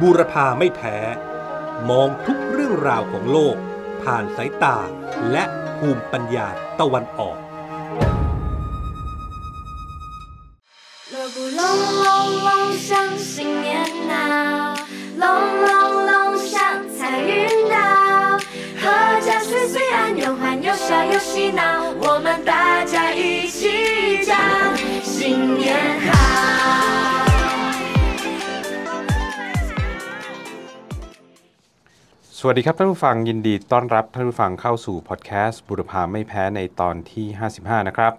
บูรพาไม่แพ้ มองทุกเรื่องราวของโลก ผ่านสายตาและภูมิปัญญาตะวันออก锣鼓隆隆隆响，新年到，隆隆隆响，财运到，阖家岁岁安，有欢有笑有喜闹，我们大家一起讲 สวัสดีครับท่านผู้ฟังยินดีต้อนรับท่านผู้ฟังเข้าสู่พอดแคสต์บุรพาไม่แพ้ในตอนที่ 55 นะครับ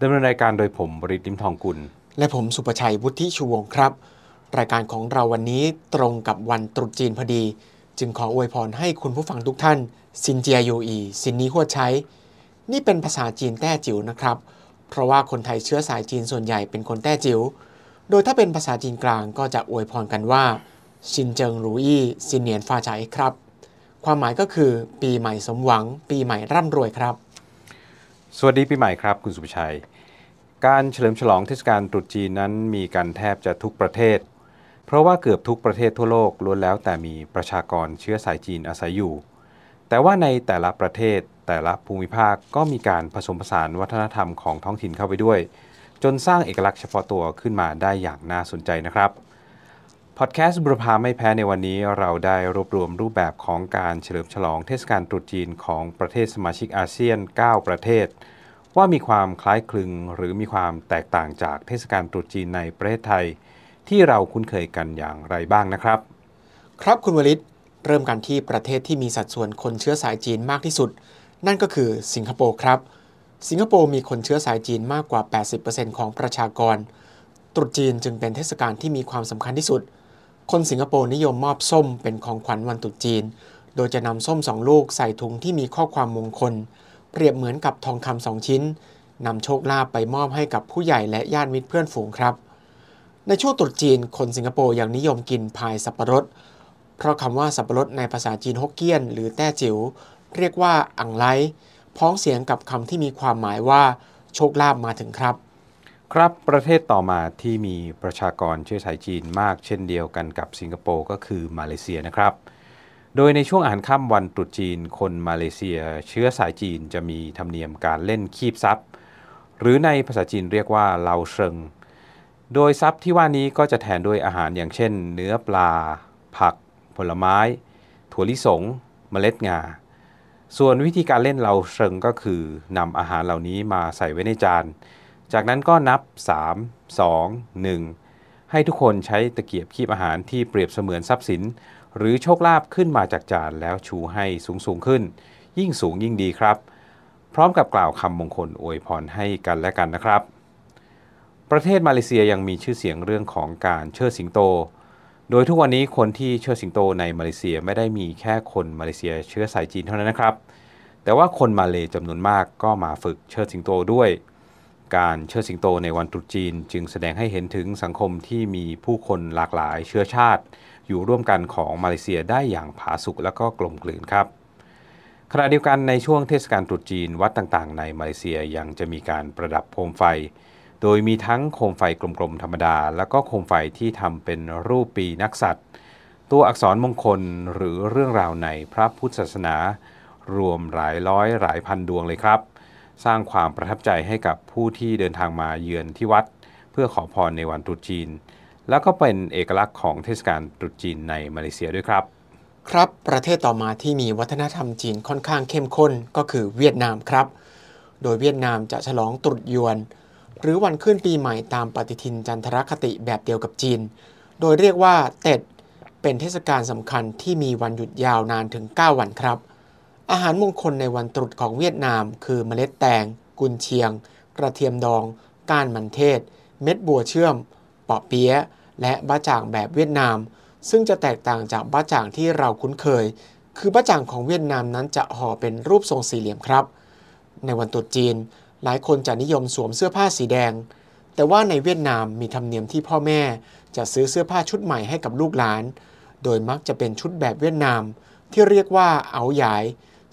ดำเนินรายการโดยผมบริติมทองกุล และผมสุประชัยวุฒิชูวงครับ รายการของเราวันนี้ตรงกับวันตรุษจีนพอดี จึงขออวยพรให้คุณผู้ฟังทุกท่านซินเจียโยอีซินนี้หัวใช้ นี่เป็นภาษาจีนแต้จิ๋วนะครับ เพราะว่าคนไทยเชื้อสายจีนส่วนใหญ่เป็นคนแต้จิ๋วโดยถ้าเป็นภาษาจีนกลางก็จะอวยพรกันว่าซินเจิงรูอี้ซินเนียนฟาใจครับ ความหมายก็คือปีใหม่สมหวัง ปีใหม่ร่ำรวยครับ สวัสดีปีใหม่ครับ คุณสุประชัย การเฉลิมฉลองเทศกาลตรุษจีนนั้นมีกันแทบจะทุกประเทศ เพราะว่าเกือบทุกประเทศทั่วโลกล้วนแล้วแต่มีประชากรเชื้อสายจีนอาศัยอยู่ แต่ว่าในแต่ละประเทศแต่ละภูมิภาคก็มีการผสมผสานวัฒนธรรมของท้องถิ่นเข้าไปด้วย จนสร้างเอกลักษณ์เฉพาะตัวขึ้นมาได้อย่างน่าสนใจนะครับ พอดแคสต์บุรพาไม่แพ้ในวันนี้เราได้รวบรวมรูปแบบของการเฉลิมฉลองเทศกาลตรุษจีนของประเทศสมาชิกอาเซียน 9 ประเทศ ว่ามีความคล้ายคลึงหรือมีความแตกต่างจากเทศกาลตรุษจีนในประเทศไทย ที่เราคุ้นเคยกันอย่างไรบ้างนะครับ ครับคุณวลิตเริ่มกันที่ประเทศที่มีสัดส่วนคนเชื้อสายจีนมากที่สุด นั่นก็คือสิงคโปร์ครับ สิงคโปร์มีคนเชื้อสายจีนมากกว่า 80%ของประชากร ตรุษจีนจึงเป็นเทศกาลที่มีความสำคัญที่สุด คนสิงคโปร์นิยมมอบส้มเป็นของขวัญวันตรุษจีน โดยจะนำส้มสองลูกใส่ถุงที่มีข้อความมงคล เปรียบเหมือนกับทองคำสองชิ้นนำโชคลาภไปมอบให้กับผู้ใหญ่และญาติมิตรเพื่อนฝูงครับ ในช่วงตรุษจีน คนสิงคโปร์ยังนิยมกินพายสับปะรด เพราะคำว่าสับปะรดในภาษาจีนฮกเกี้ยน หรือแต้จิ๋วเรียกว่าอังไลพ้องเสียงกับคำที่มีความหมายว่า โชคลาภมาถึงครับ ครับประเทศต่อมาที่มีประชากรเชื้อสายจีนมากเช่นเดียวกันกับสิงคโปร์ก็คือมาเลเซียนะครับ โดยในช่วงอาหารค่ำวันตรุษจีน คนมาเลเซีย เชื้อสายจีนจะมีธรรมเนียมการเล่นคีบซับหรือในภาษาจีนเรียกว่าเลาเชิง โดยซับที่ว่านี้ก็จะแทนด้วยอาหารอย่างเช่น เนื้อปลา ผัก ผลไม้ ถั่วลิสง เมล็ดงา ส่วนวิธีการเล่นเราเชิงก็คือนำอาหารเหล่านี้มาใส่ไว้ในจาน จากนั้นก็นับ 3 2 1 ให้ทุกคนใช้ตะเกียบคีบอาหารที่เปรียบเสมือนทรัพย์สิน หรือโชคลาภขึ้นมาจากจานแล้วชูให้สูงสูงขึ้น ยิ่งสูงยิ่งดีครับ พร้อมกับกล่าวคำมงคลอวยพรให้กันและกันนะครับ ประเทศมาเลเซียยังมีชื่อเสียงเรื่องของการเชิดสิงโต โดยทุกวันนี้คนที่เชิดสิงโตในมาเลเซียไม่ได้มีแค่คนมาเลเซียเชื้อสายจีนเท่านั้นนะครับ แต่ว่าคนมาเลจำนวนมากก็มาฝึกเชิดสิงโตด้วย การเชิดสิงโตในวันตรุษจีน จึงแสดงให้เห็นถึงสังคมที่มีผู้คนหลากหลายเชื้อชาติ อยู่ร่วมกันของมาเลเซียได้อย่างผาสุกและก็กลมกลืนครับขณะเดียวกันในช่วงเทศกาลตรุษจีนวัดต่างๆ ในมาเลเซียยังจะมีการประดับโคมไฟ โดยมีทั้งโคมไฟกลมๆธรรมดา แล้วก็โคมไฟที่ทำเป็นรูปปีนักสัตว์ตัวอักษรมงคลหรือเรื่องราวในพระพุทธศาสนา รวมหลายร้อยหลายพันดวงเลยครับ สร้างความประทับใจให้กับผู้ที่เดินทางมาเยือนที่วัด เพื่อขอพรในวันตรุษจีน แล้วก็เป็นเอกลักษณ์ของเทศกาลตรุษจีนในมาเลเซียด้วยครับ ครับประเทศต่อมาที่มีวัฒนธรรมจีนค่อนข้างเข้มข้นก็คือเวียดนามครับ โดยเวียดนามจะฉลองตรุษยวน หรือวันขึ้นปีใหม่ตามปฏิทินจันทรคติแบบเดียวกับจีน โดยเรียกว่าเต็ดเป็นเทศกาลสำคัญที่มีวันหยุดยาวนานถึง 9 วันครับ อาหารมงคลในวันตรุษของเวียดนาม คือเมล็ดแตง กุนเชียง กระเทียมดอง ก้านมันเทศ เม็ดบัวเชื่อม เปาะเปี๊ยะ และบะจ่างแบบเวียดนาม ซึ่งจะแตกต่างจากบะจ่างที่เราคุ้นเคย คือบะจ่างของเวียดนามนั้นจะห่อเป็นรูปทรงสี่เหลี่ยมครับ ในวันตรุษจีน หลายคนจะนิยมสวมเสื้อผ้าสีแดง แต่ว่าในเวียดนามมีธรรมเนียมที่พ่อแม่ จะซื้อเสื้อผ้าชุดใหม่ให้กับลูกหลาน โดยมักจะเป็นชุดแบบเวียดนาม ที่เรียกว่าเอาหยาย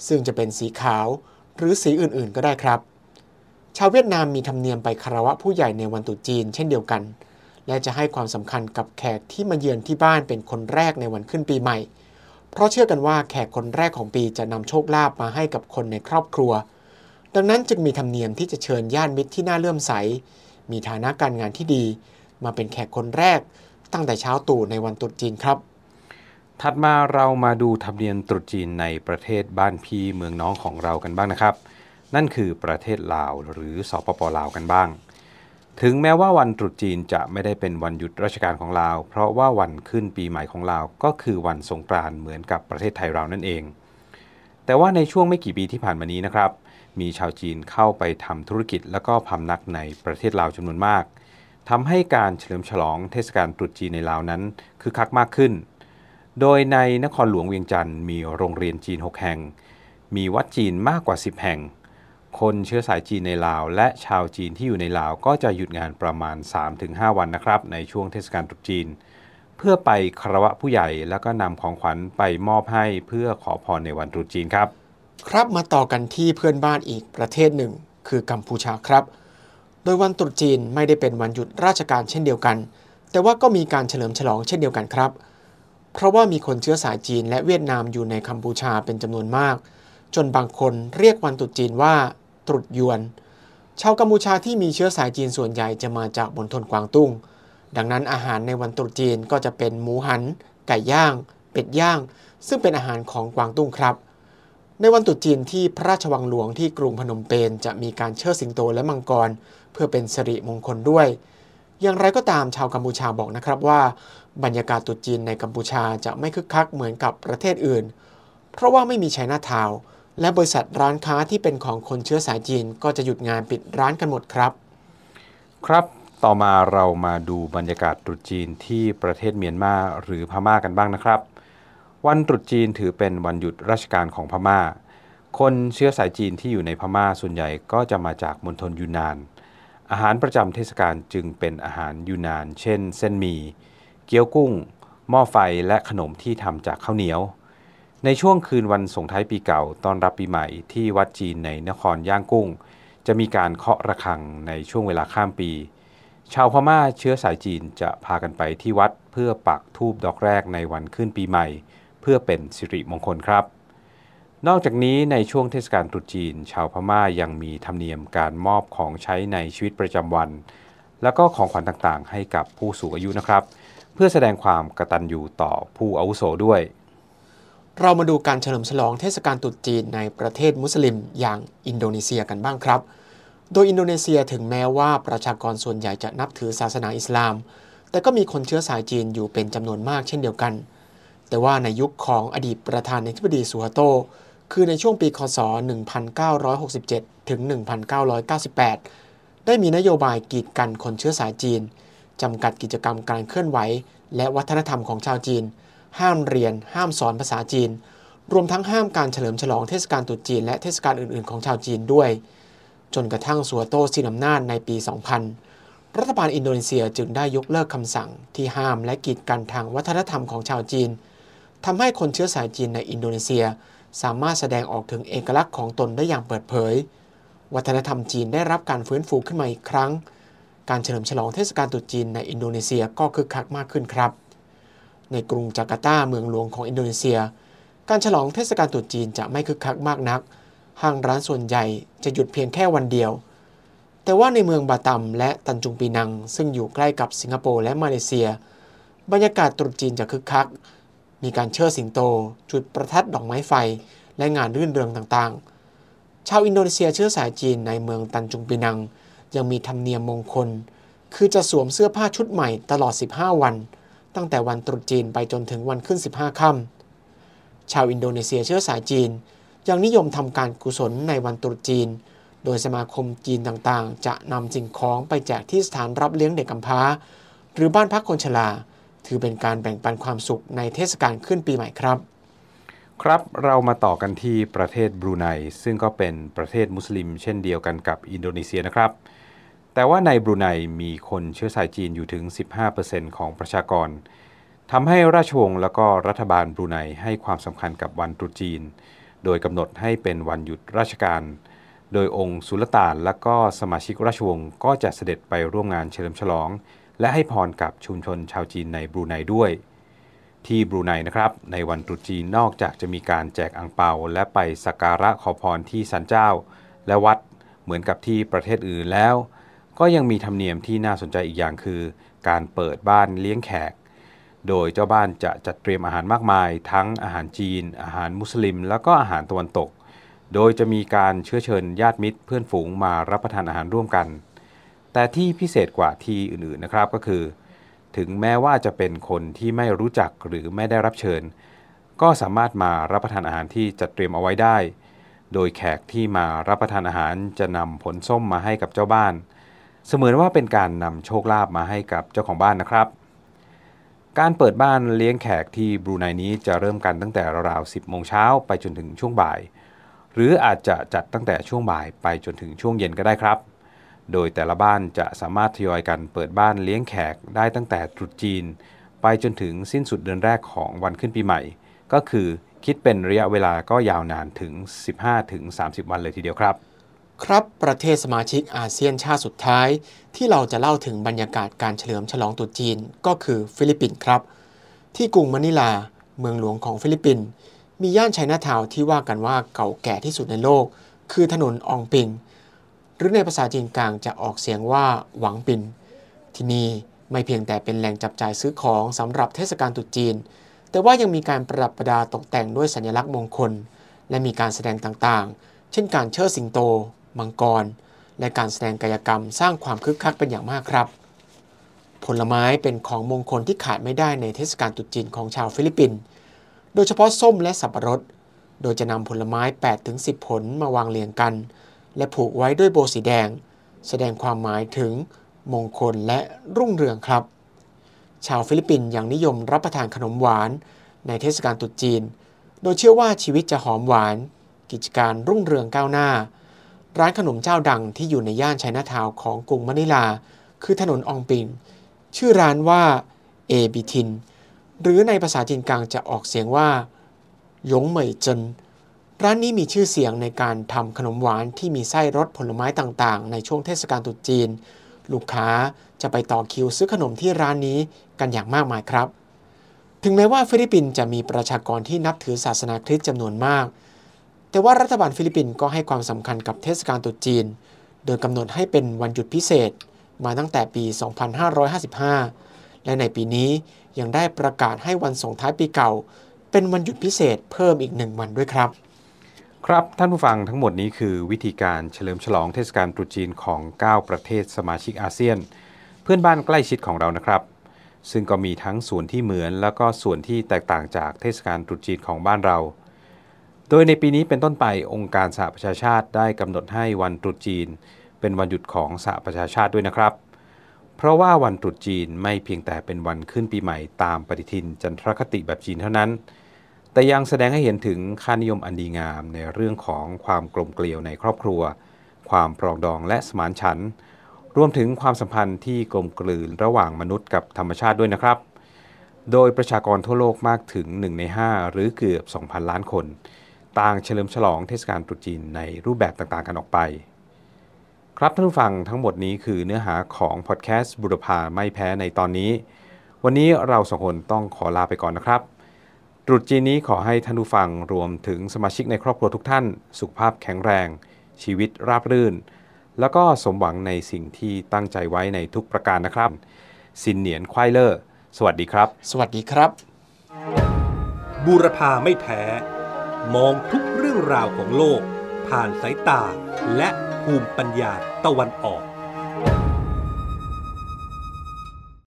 ซึ่งจะเป็นสีขาวหรือสีอื่นๆก็ได้ครับ ชาวเวียดนามมีธรรมเนียมไปคารวะผู้ใหญ่ในวันตรุษจีนเช่นเดียวกัน และจะให้ความสำคัญกับแขกที่มาเยือนที่บ้านเป็นคนแรกในวันขึ้นปีใหม่ เพราะเชื่อกันว่าแขกคนแรกของปีจะนำโชคลาภมาให้กับคนในครอบครัว ดังนั้นจึงมีธรรมเนียมที่จะเชิญญาติมิตรที่น่าเลื่อมใส มีฐานะการงานที่ดี มาเป็นแขกคนแรกตั้งแต่เช้าตู่ในวันตรุษจีนครับ ถัดมาเรามาดูธรรมเนียมตรุษจีนในประเทศบ้านพี่เมืองน้องของเรากันบ้างนะครับ นั่นคือประเทศลาวหรือสปปลาวกันบ้าง ถึงแม้ว่าวันตรุษจีนจะไม่ได้เป็นวันหยุดราชการของลาว เพราะว่าวันขึ้นปีใหม่ของลาวก็คือวันสงกรานต์เหมือนกับประเทศไทยเรานั่นเอง แต่ว่าในช่วงไม่กี่ปีที่ผ่านมานี้นะครับ มีชาวจีนเข้าไปทำธุรกิจ และก็พำนักในประเทศลาวจำนวนมากทำให้การเฉลิมฉลองเทศกาลตรุษจีนในลาวนั้นคือคักมากขึ้น โดยในนครหลวงเวียงจันทร์มีโรงเรียนจีน 6 แห่ง มีวัดจีนมากกว่า 10 แห่ง คนเชื้อสายจีนในลาว และชาวจีนที่อยู่ในลาวก็จะหยุดงานประมาณ 3-5 วันนะครับ ในช่วงเทศกาลตรุษจีน เพื่อไปคารวะผู้ใหญ่แล้วก็นำของขวัญไปมอบให้เพื่อขอพรในวันตรุษจีนครับ ครับมาต่อกันที่เพื่อนบ้านอีกประเทศหนึ่ง คือกัมพูชาครับ โดยวันตรุษจีนไม่ได้เป็นวันหยุดราชการเช่นเดียวกัน แต่ว่าก็มีการเฉลิมฉลองเช่นเดียวกันครับเเพราะว่ามีคนเชื้อสายจีนและเวียดนามอยู่ในกัมพูชาเป็นจำนวนมาก จนบางคนเรียกวันตรุษจีนว่าตรุษยวน ชาวกัมพูชาที่มีเชื้อสายจีนส่วนใหญ่จะมาจากมณฑลกวางตุ้ง ดังนั้นอาหารในวันตรุษจีนก็จะเป็นหมูหัน ไก่ย่าง เป็ดย่าง ซึ่งเป็นอาหารของกวางตุ้งครับ ในวันตรุษจีนที่พระราชวังหลวงที่กรุงพนมเปญจะมีการเชิดสิงโตและมังกร เพื่อเป็นสิริมงคลด้วย อย่างไรก็ตามชาวกัมพูชาบอกนะครับว่า บรรยากาศตรุษจีนในกัมพูชาจะไม่คึกคักเหมือนกับประเทศอื่น เพราะว่าไม่มีไชน่าทาวและบริษัทร้านค้าที่เป็นของคนเชื้อสายจีนก็จะหยุดงานปิดร้านกันหมดครับ ครับต่อมาเรามาดูบรรยากาศตรุษจีนที่ประเทศเมียนมาหรือพม่ากันบ้างนะครับ วันตรุษจีนถือเป็นวันหยุดราชการของพม่า คนเชื้อสายจีนที่อยู่ในพม่าส่วนใหญ่ก็จะมาจากมณฑลยูนนาน อาหารประจำเทศกาลจึงเป็นอาหารยูนาน เช่น เส้นหมี่เกี๊ยวกุ้ง หม้อไฟและขนมที่ทำจากข้าวเหนียว ในช่วงคืนวันส่งท้ายปีเก่าตอนรับปีใหม่ที่วัดจีนในนครย่างกุ้ง จะมีการเคาะระฆังในช่วงเวลาข้ามปี ชาวพม่าเชื้อสายจีนจะพากันไปที่วัดเพื่อปักธูปดอกแรกในวันขึ้นปีใหม่ เพื่อเป็นสิริมงคลครับ นอกจากนี้ในช่วงเทศกาลตรุษจีน ชาวพม่ายังมีธรรมเนียมการมอบของใช้ในชีวิตประจำวัน แล้วก็ของขวัญต่างๆ ให้กับผู้สูงอายุนะครับ เพื่อแสดงความกตัญญูต่อผู้อาวุโสด้วย เรามาดูการเฉลิมฉลองเทศกาลตรุษจีนในประเทศมุสลิมอย่างอินโดนีเซียกันบ้างครับ โดยอินโดนีเซียถึงแม้ว่าประชากรส่วนใหญ่จะนับถือศาสนาอิสลาม แต่ก็มีคนเชื้อสายจีนอยู่เป็นจำนวนมากเช่นเดียวกัน แต่ว่าในยุคของอดีตประธานาธิบดีสุฮาโต คือในช่วงปีคศ 1967 ถึง 1998 ได้มีนโยบายกีดกันคนเชื้อสายจีนจำกัดกิจกรรมการเคลื่อนไหว และวัฒนธรรมของชาวจีน ห้ามเรียน ห้ามสอนภาษาจีน รวมทั้งห้ามการเฉลิมฉลองเทศกาลตรุษจีนและเทศกาลอื่น ๆ ของชาวจีนด้วย จนกระทั่งสัวโตสิ้นอำนาจในปี 2000 รัฐบาลอินโดนีเซียจึงได้ยกเลิกคำสั่งที่ห้ามและกีดกันทางวัฒนธรรมของชาวจีนทำให้คนเชื้อสายจีนในอินโดนีเซีย สามารถแสดงออกถึงเอกลักษณ์ของตนได้อย่างเปิดเผย วัฒนธรรมจีนได้รับการฟื้นฟูขึ้นมาอีกครั้ง การเฉลิมฉลองเทศกาลตรุษจีนในอินโดนีเซียก็คึกคักมากขึ้นครับ ในกรุงจาการ์ตาเมืองหลวงของอินโดนีเซีย การฉลองเทศกาลตรุษจีนจะไม่คึกคักมากนัก ห้างร้านส่วนใหญ่จะหยุดเพียงแค่วันเดียว แต่ว่าในเมืองบาตัมและตันจุงปีนัง ซึ่งอยู่ใกล้กับสิงคโปร์และมาเลเซีย บรรยากาศตรุษจีนจะคึกคัก มีการเชิดสิงโต จุดประทัดดอกไม้ไฟ และงานรื่นเริงต่างๆ ชาวอินโดนีเซียเชื้อสายจีนในเมืองตันจุงปีนัง ยังมีธรรมเนียมมงคล คือจะสวมเสื้อผ้าชุดใหม่ตลอด 15 วัน ตั้งแต่วันตรุษจีนไปจนถึงวันขึ้น 15 ค่ำชาวอินโดนีเซียเชื้อสายจีน ยังนิยมทำการกุศลในวันตรุษจีน โดยสมาคมจีนต่างๆ จะนำสิ่งของไปแจกที่สถานรับเลี้ยงเด็กกำพร้า หรือบ้านพักคนชรา ถือเป็นการแบ่งปันความสุขในเทศกาลขึ้นปีใหม่ครับ ครับเรามาต่อกันที่ประเทศบรูไนซึ่งก็เป็นประเทศมุสลิม เช่นเดียวกันกับอินโดนีเซียนะครับ แต่ว่าในบรูไนมีคนเชื้อสายจีนอยู่ถึง 15%ของประชากรทำให้ราชวงศ์และก็รัฐบาลบรูไนให้ความสำคัญกับวันตรุษจีน โดยกำหนดให้เป็นวันหยุดราชการ โดยองค์สุลต่านและก็สมาชิกราชวงศ์ก็จะเสด็จไปร่วมงานเฉลิมฉลอง และให้พรกับชุมชนชาวจีนในบรูไนด้วย ที่บรูไนนะครับในวันตรุษจีนนอกจากจะมีการแจกอังเปา และไปสักการะขอพรที่สันเจ้า และวัดเหมือนกับที่ประเทศอื่นแล้ว ก็ยังมีธรรมเนียมที่น่าสนใจอีกอย่างคือ การเปิดบ้านเลี้ยงแขก โดยเจ้าบ้านจะจัดเตรียมอาหารมากมาย ทั้งอาหารจีน อาหารมุสลิม แล้วก็อาหารตะวันตก โดยจะมีการเชื้อเชิญญาติมิตรเพื่อนฝูงมารับประทานอาหารร่วมกัน แต่ที่พิเศษกว่าที่อื่นๆนะครับก็คือ ถึงแม้ว่าจะเป็นคนที่ไม่รู้จักหรือไม่ได้รับเชิญ ก็สามารถมารับประทานอาหารที่จัดเตรียมเอาไว้ได้ โดยแขกที่มารับประทานอาหารจะนำผลส้มมาให้กับเจ้าบ้าน เสมือนว่าเป็นการนำโชคลาภมาให้กับเจ้าของบ้านนะครับ การเปิดบ้านเลี้ยงแขกที่บรูไนนี้จะเริ่มกันตั้งแต่ราวๆ10โมงเช้าไปจนถึงช่วงบ่าย หรืออาจจะจัดตั้งแต่ช่วงบ่ายไปจนถึงช่วงเย็นก็ได้ครับ โดยแต่ละบ้านจะสามารถทยอยกันเปิดบ้านเลี้ยงแขกได้ตั้งแต่ตรุษจีน ไปจนถึงสิ้นสุดเดือนแรกของวันขึ้นปีใหม่ ก็คือคิดเป็นระยะเวลาก็ยาวนานถึง 15-30 วันเลยทีเดียวครับ ครับประเทศสมาชิกอาเซียนชาติสุดท้าย ที่เราจะเล่าถึงบรรยากาศการเฉลิมฉลองตรุษจีนก็คือฟิลิปปินส์ครับ ที่กรุงมะนิลา เมืองหลวงของฟิลิปปินส์มีย่านไชน่าทาวน์ที่ว่ากันว่าเก่าแก่ที่สุดในโลก คือถนนอองปิน หรือในภาษาจีนกลางจะออกเสียงว่าหวังปิน ที่นี่ไม่เพียงแต่เป็นแหล่งจับจ่ายซื้อของสำหรับเทศกาลตรุษจีน แต่ว่ายังมีการประดับประดาตกแต่งด้วยสัญลักษณ์มงคล และมีการแสดงต่างๆ เช่นการเชิดสิงโต มังกร และการแสดงกายกรรมสร้างความคึกคักเป็นอย่างมากครับ ผลไม้เป็นของมงคลที่ขาดไม่ได้ในเทศกาลตรุษจีนของชาวฟิลิปปินส์ โดยเฉพาะส้มและสับปะรด โดยจะนำผลไม้ 8-10 ผลมาวางเรียงกัน และผูกไว้ด้วยโบสีแดง แสดงความหมายถึงมงคลและรุ่งเรืองครับ ชาวฟิลิปปินส์ยังนิยมรับประทานขนมหวาน ในเทศกาลตรุษจีน โดยเชื่อว่าชีวิตจะหอมหวาน กิจการรุ่งเรืองก้าวหน้า ร้านขนมเจ้าดังที่อยู่ในย่านไชน่าทาวน์ของกรุงมะนิลา คือถนนอองปินชื่อร้านว่าเอ็งบีทินหรือในภาษาจีนกลางจะออกเสียงว่าหย่งเหม่ยเจิน ร้านนี้มีชื่อเสียงในการทำขนมหวานที่มีไส้รสผลไม้ต่างๆ ในช่วงเทศกาลตรุษจีน ลูกค้าจะไปต่อคิวซื้อขนมที่ร้านนี้กันอย่างมากมายครับ ถึงแม้ว่าฟิลิปปินส์จะมีประชากรที่นับถือศาสนาคริสต์จำนวนมาก แต่ว่ารัฐบาลฟิลิปปินส์ก็ให้ความสำคัญกับเทศกาลตรุษจีน โดยกำหนดให้เป็นวันหยุดพิเศษมาตั้งแต่ปี 2555 และในปีนี้ยังได้ประกาศให้วันส่งท้ายปีเก่า เป็นวันหยุดพิเศษเพิ่มอีกหนึ่งวันด้วยครับ ครับท่านผู้ฟังทั้งหมดนี้คือวิธีการเฉลิมฉลองเทศกาลตรุษจีนของ 9 ประเทศสมาชิกอาเซียน เพื่อนบ้านใกล้ชิดของเรานะครับ ซึ่งก็มีทั้งส่วนที่เหมือนแล้วก็ส่วนที่แตกต่างจากเทศกาลตรุษจีนของบ้านเรา โดยในปีนี้เป็นต้นไปองค์การสหประชาชาติได้กำหนดให้วันตรุษจีน เป็นวันหยุดของสหประชาชาติด้วยนะครับ เพราะว่าวันตรุษจีนไม่เพียงแต่เป็นวันขึ้นปีใหม่ตามปฏิทินจันทรคติแบบจีนเท่านั้น แต่ยังแสดงให้เห็นถึงค่านิยมอันดีงามในเรื่องของความกลมเกลียวในครอบครัว ความปรองดองและสมานฉันท์รวมถึงความสัมพันธ์ที่กลมกลืนระหว่างมนุษย์กับธรรมชาติด้วยนะครับ โดยประชากรทั่วโลกมากถึง 1 ใน 5 หรือเกือบ 2,000 ล้านคน ต่างเฉลิมฉลองเทศกาลตรุษจีนในรูปแบบต่างๆ กันออกไป ครับท่านผู้ฟังทั้งหมดนี้คือเนื้อหาของพอดแคสต์บุรพาไม่แพ้ในตอนนี้ วันนี้เราสองคนต้องขอลาไปก่อนนะครับ ตรุษจีนนี้ขอให้ท่านผู้ฟังรวมถึงสมาชิกในครอบครัวทุกท่าน สุขภาพแข็งแรง ชีวิตราบรื่น แล้วก็สมหวังในสิ่งที่ตั้งใจไว้ในทุกประการนะครับ สินเหนียนควายเลอร์สวัสดีครับ สวัสดีครับ บูรพาไม่แพ้ มองทุกเรื่องราวของโลก ผ่านสายตาและภูมิปัญญาตะวันออก